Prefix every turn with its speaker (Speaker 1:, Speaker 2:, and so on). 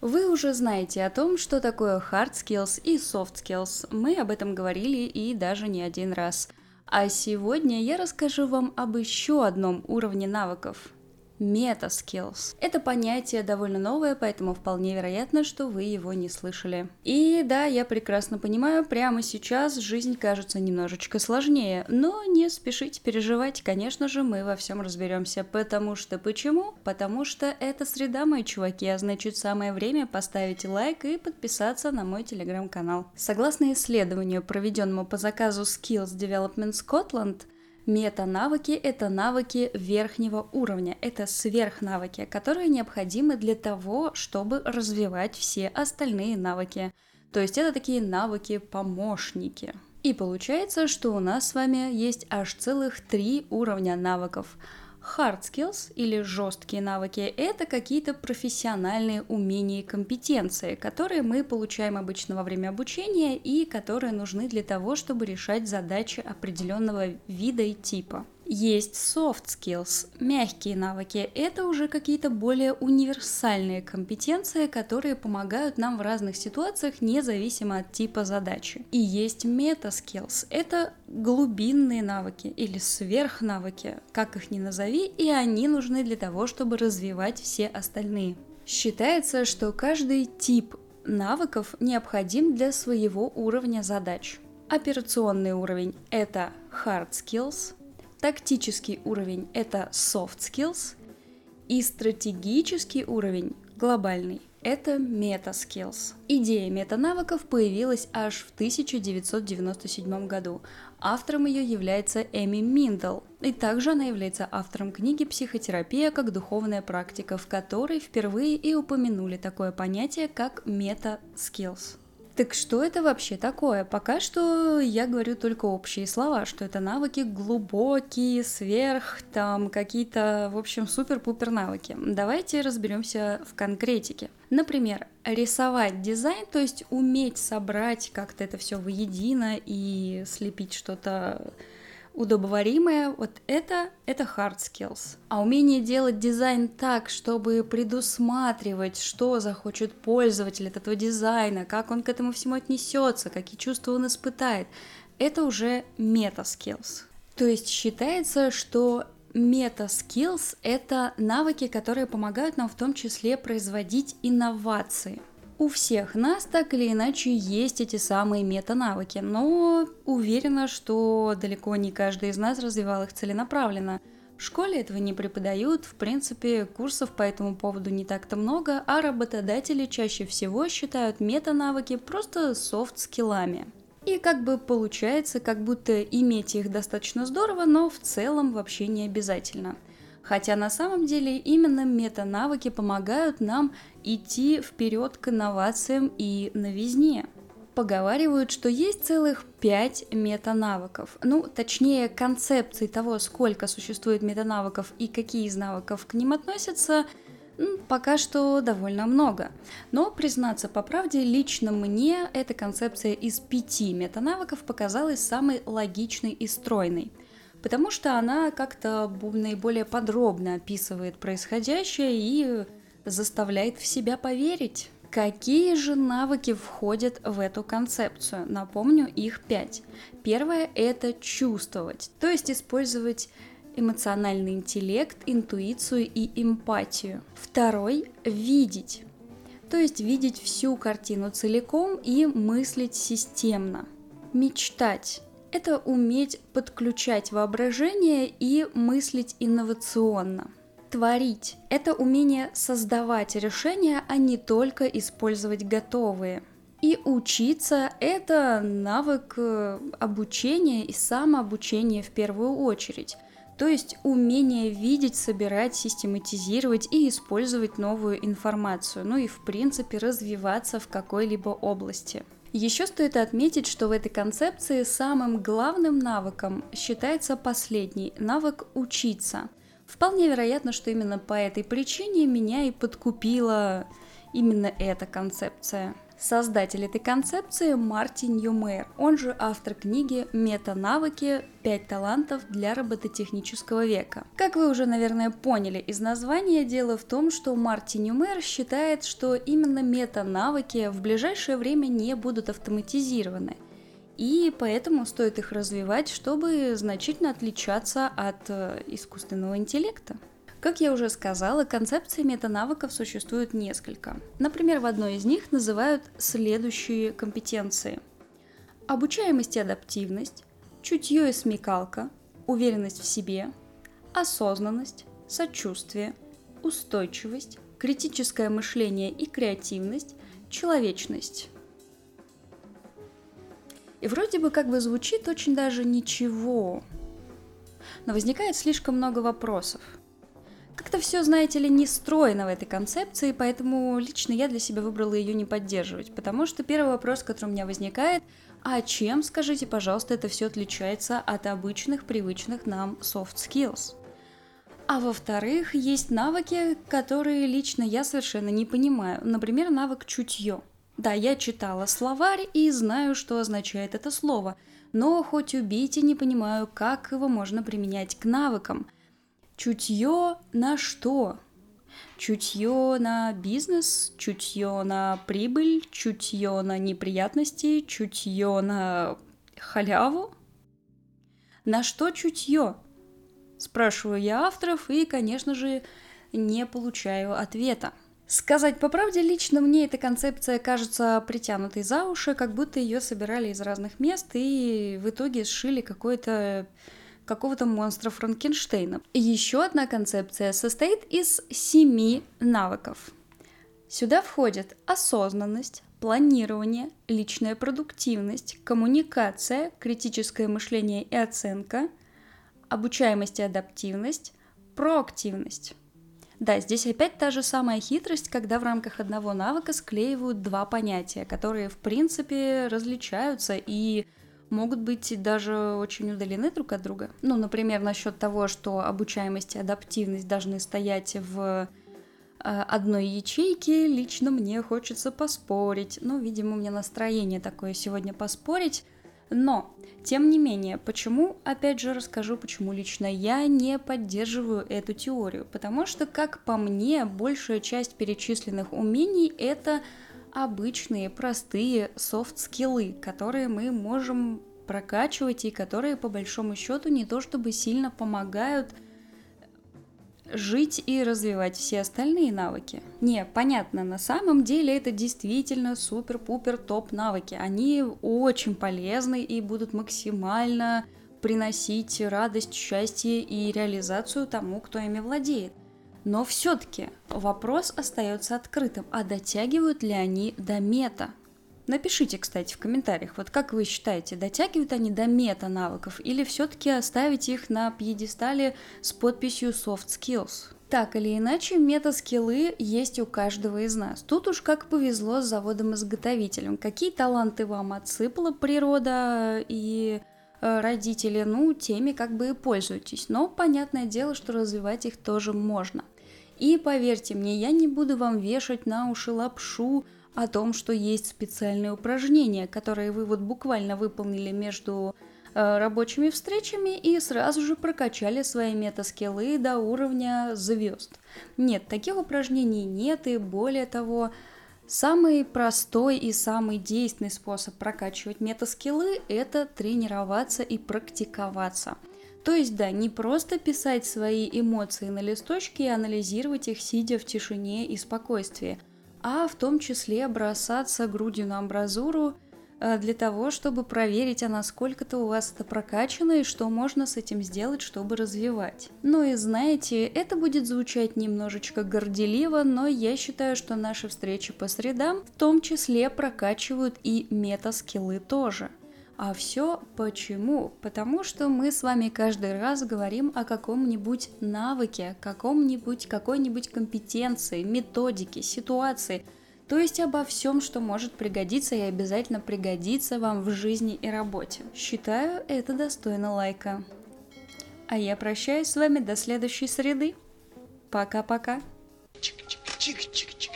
Speaker 1: Вы уже знаете о том, что такое hard skills и soft skills. Мы об этом говорили и даже не один раз. А сегодня я расскажу вам об еще одном уровне навыков Meta-skills. Это понятие довольно новое, поэтому вполне вероятно, что вы его не слышали. И да, я прекрасно понимаю, прямо сейчас жизнь кажется немножечко сложнее, но не спешите переживать, конечно же, мы во всем разберемся. Потому что почему? Потому что это среда, мои чуваки, а значит самое время поставить лайк и подписаться на мой телеграм-канал. Согласно исследованию, проведенному по заказу Skills Development Scotland, Мета-навыки – это навыки верхнего уровня, это сверхнавыки, которые необходимы для того, чтобы развивать все остальные навыки. То есть это такие навыки-помощники. И получается, что у нас с вами есть аж целых три уровня навыков – Hard skills или жесткие навыки – это какие-то профессиональные умения и компетенции, которые мы получаем обычно во время обучения и которые нужны для того, чтобы решать задачи определенного вида и типа. Есть soft skills, мягкие навыки. Это уже какие-то более универсальные компетенции, которые помогают нам в разных ситуациях, независимо от типа задачи. И есть meta skills. Это глубинные навыки или сверхнавыки, как их ни назови, и они нужны для того, чтобы развивать все остальные. Считается, что каждый тип навыков необходим для своего уровня задач. Операционный уровень – это hard skills – Тактический уровень – это soft skills, и стратегический уровень, глобальный, это meta skills. Идея мета-навыков появилась аж в 1997 году. Автором ее является Эми Миндл, и также она является автором книги «Психотерапия как духовная практика», в которой впервые и упомянули такое понятие, как мета-skills. Так что это вообще такое? Пока что я говорю только общие слова, что это навыки глубокие, сверх, там какие-то, в общем, супер-пупер навыки. Давайте разберемся в конкретике. Например, рисовать дизайн, то есть уметь собрать как-то это все воедино и слепить что-то удобоваримое, вот это, это hard skills. А умение делать дизайн так, чтобы предусматривать, что захочет пользователь от этого дизайна, как он к этому всему отнесется, какие чувства он испытает, это уже meta skills. То есть считается, что Meta skills — это навыки, которые помогают нам в том числе производить инновации. У всех нас так или иначе есть эти самые мета-навыки, но уверена, что далеко не каждый из нас развивал их целенаправленно. В школе этого не преподают, в принципе, курсов по этому поводу не так-то много, а работодатели чаще всего считают мета-навыки просто софт-скиллами. И как бы получается, как будто иметь их достаточно здорово, но в целом вообще не обязательно – Хотя на самом деле именно мета-навыки помогают нам идти вперед к инновациям и новизне. Поговаривают, что есть целых пять мета-навыков. Ну, точнее, концепции того, сколько существует мета-навыков и какие из навыков к ним относятся, пока что довольно много. Но, признаться по правде, лично мне эта концепция из пяти мета-навыков показалась самой логичной и стройной потому что она как-то наиболее подробно описывает происходящее и заставляет в себя поверить. Какие же навыки входят в эту концепцию? Напомню, их пять. Первое – это чувствовать, то есть использовать эмоциональный интеллект, интуицию и эмпатию. Второй – видеть, то есть видеть всю картину целиком и мыслить системно. Мечтать, это уметь подключать воображение и мыслить инновационно. Творить – это умение создавать решения, а не только использовать готовые. И учиться – это навык э, обучения и самообучения в первую очередь. То есть умение видеть, собирать, систематизировать и использовать новую информацию, ну и в принципе развиваться в какой-либо области. Еще стоит отметить, что в этой концепции самым главным навыком считается последний – навык учиться. Вполне вероятно, что именно по этой причине меня и подкупила именно эта концепция. Создатель этой концепции Мартин Юмейр, он же автор книги «Мета-навыки. Пять талантов для робототехнического века». Как вы уже, наверное, поняли из названия, дело в том, что Мартин Юмейр считает, что именно мета-навыки в ближайшее время не будут автоматизированы – и поэтому стоит их развивать, чтобы значительно отличаться от э, искусственного интеллекта. Как я уже сказала, концепций метанавыков существует несколько. Например, в одной из них называют следующие компетенции. Обучаемость и адаптивность, чутье и смекалка, уверенность в себе, осознанность, сочувствие, устойчивость, критическое мышление и креативность, человечность. И вроде бы как бы звучит очень даже ничего. Но возникает слишком много вопросов. Как-то все, знаете ли, не стройно в этой концепции, поэтому лично я для себя выбрала ее не поддерживать. Потому что первый вопрос, который у меня возникает, а чем, скажите, пожалуйста, это все отличается от обычных, привычных нам soft skills? А во-вторых, есть навыки, которые лично я совершенно не понимаю. Например, навык чутье. Да, я читала словарь и знаю, что означает это слово, но хоть убейте, не понимаю, как его можно применять к навыкам. Чутье на что? Чутье на бизнес, чутье на прибыль, чутье на неприятности, чутье на халяву? На что чутье? Спрашиваю я авторов и, конечно же, не получаю ответа. Сказать по правде, лично мне эта концепция кажется притянутой за уши, как будто ее собирали из разных мест и в итоге сшили какой-то какого-то монстра Франкенштейна. Еще одна концепция состоит из семи навыков. Сюда входят осознанность, планирование, личная продуктивность, коммуникация, критическое мышление и оценка, обучаемость и адаптивность, проактивность. Да, здесь опять та же самая хитрость, когда в рамках одного навыка склеивают два понятия, которые в принципе различаются и могут быть даже очень удалены друг от друга. Ну, например, насчет того, что обучаемость и адаптивность должны стоять в э, одной ячейке, лично мне хочется поспорить. Ну, видимо, у меня настроение такое сегодня поспорить. Но, тем не менее, почему, опять же расскажу, почему лично я не поддерживаю эту теорию. Потому что, как по мне, большая часть перечисленных умений это обычные, простые софт-скиллы, которые мы можем прокачивать и которые, по большому счету, не то чтобы сильно помогают жить и развивать все остальные навыки. Не, понятно, на самом деле это действительно супер-пупер топ навыки. Они очень полезны и будут максимально приносить радость, счастье и реализацию тому, кто ими владеет. Но все-таки вопрос остается открытым, а дотягивают ли они до мета? Напишите, кстати, в комментариях, вот как вы считаете, дотягивают они до мета-навыков или все-таки оставить их на пьедестале с подписью soft skills? Так или иначе, мета-скиллы есть у каждого из нас. Тут уж как повезло с заводом-изготовителем. Какие таланты вам отсыпала природа и э, родители, ну, теми как бы и пользуйтесь. Но понятное дело, что развивать их тоже можно. И поверьте мне, я не буду вам вешать на уши лапшу, о том, что есть специальные упражнения, которые вы вот буквально выполнили между э, рабочими встречами и сразу же прокачали свои метаскиллы до уровня звезд. Нет, таких упражнений нет, и более того, самый простой и самый действенный способ прокачивать метаскиллы – это тренироваться и практиковаться. То есть, да, не просто писать свои эмоции на листочке и анализировать их, сидя в тишине и спокойствии – а в том числе бросаться грудью на амбразуру э, для того, чтобы проверить, а насколько-то у вас это прокачано и что можно с этим сделать, чтобы развивать. Ну и знаете, это будет звучать немножечко горделиво, но я считаю, что наши встречи по средам в том числе прокачивают и мета-скиллы тоже. А все почему? Потому что мы с вами каждый раз говорим о каком-нибудь навыке, каком-нибудь, какой-нибудь компетенции, методике, ситуации, то есть обо всем, что может пригодиться и обязательно пригодится вам в жизни и работе. Считаю, это достойно лайка. А я прощаюсь с вами до следующей среды. Пока-пока. Чик-чик-чик-чик-чик.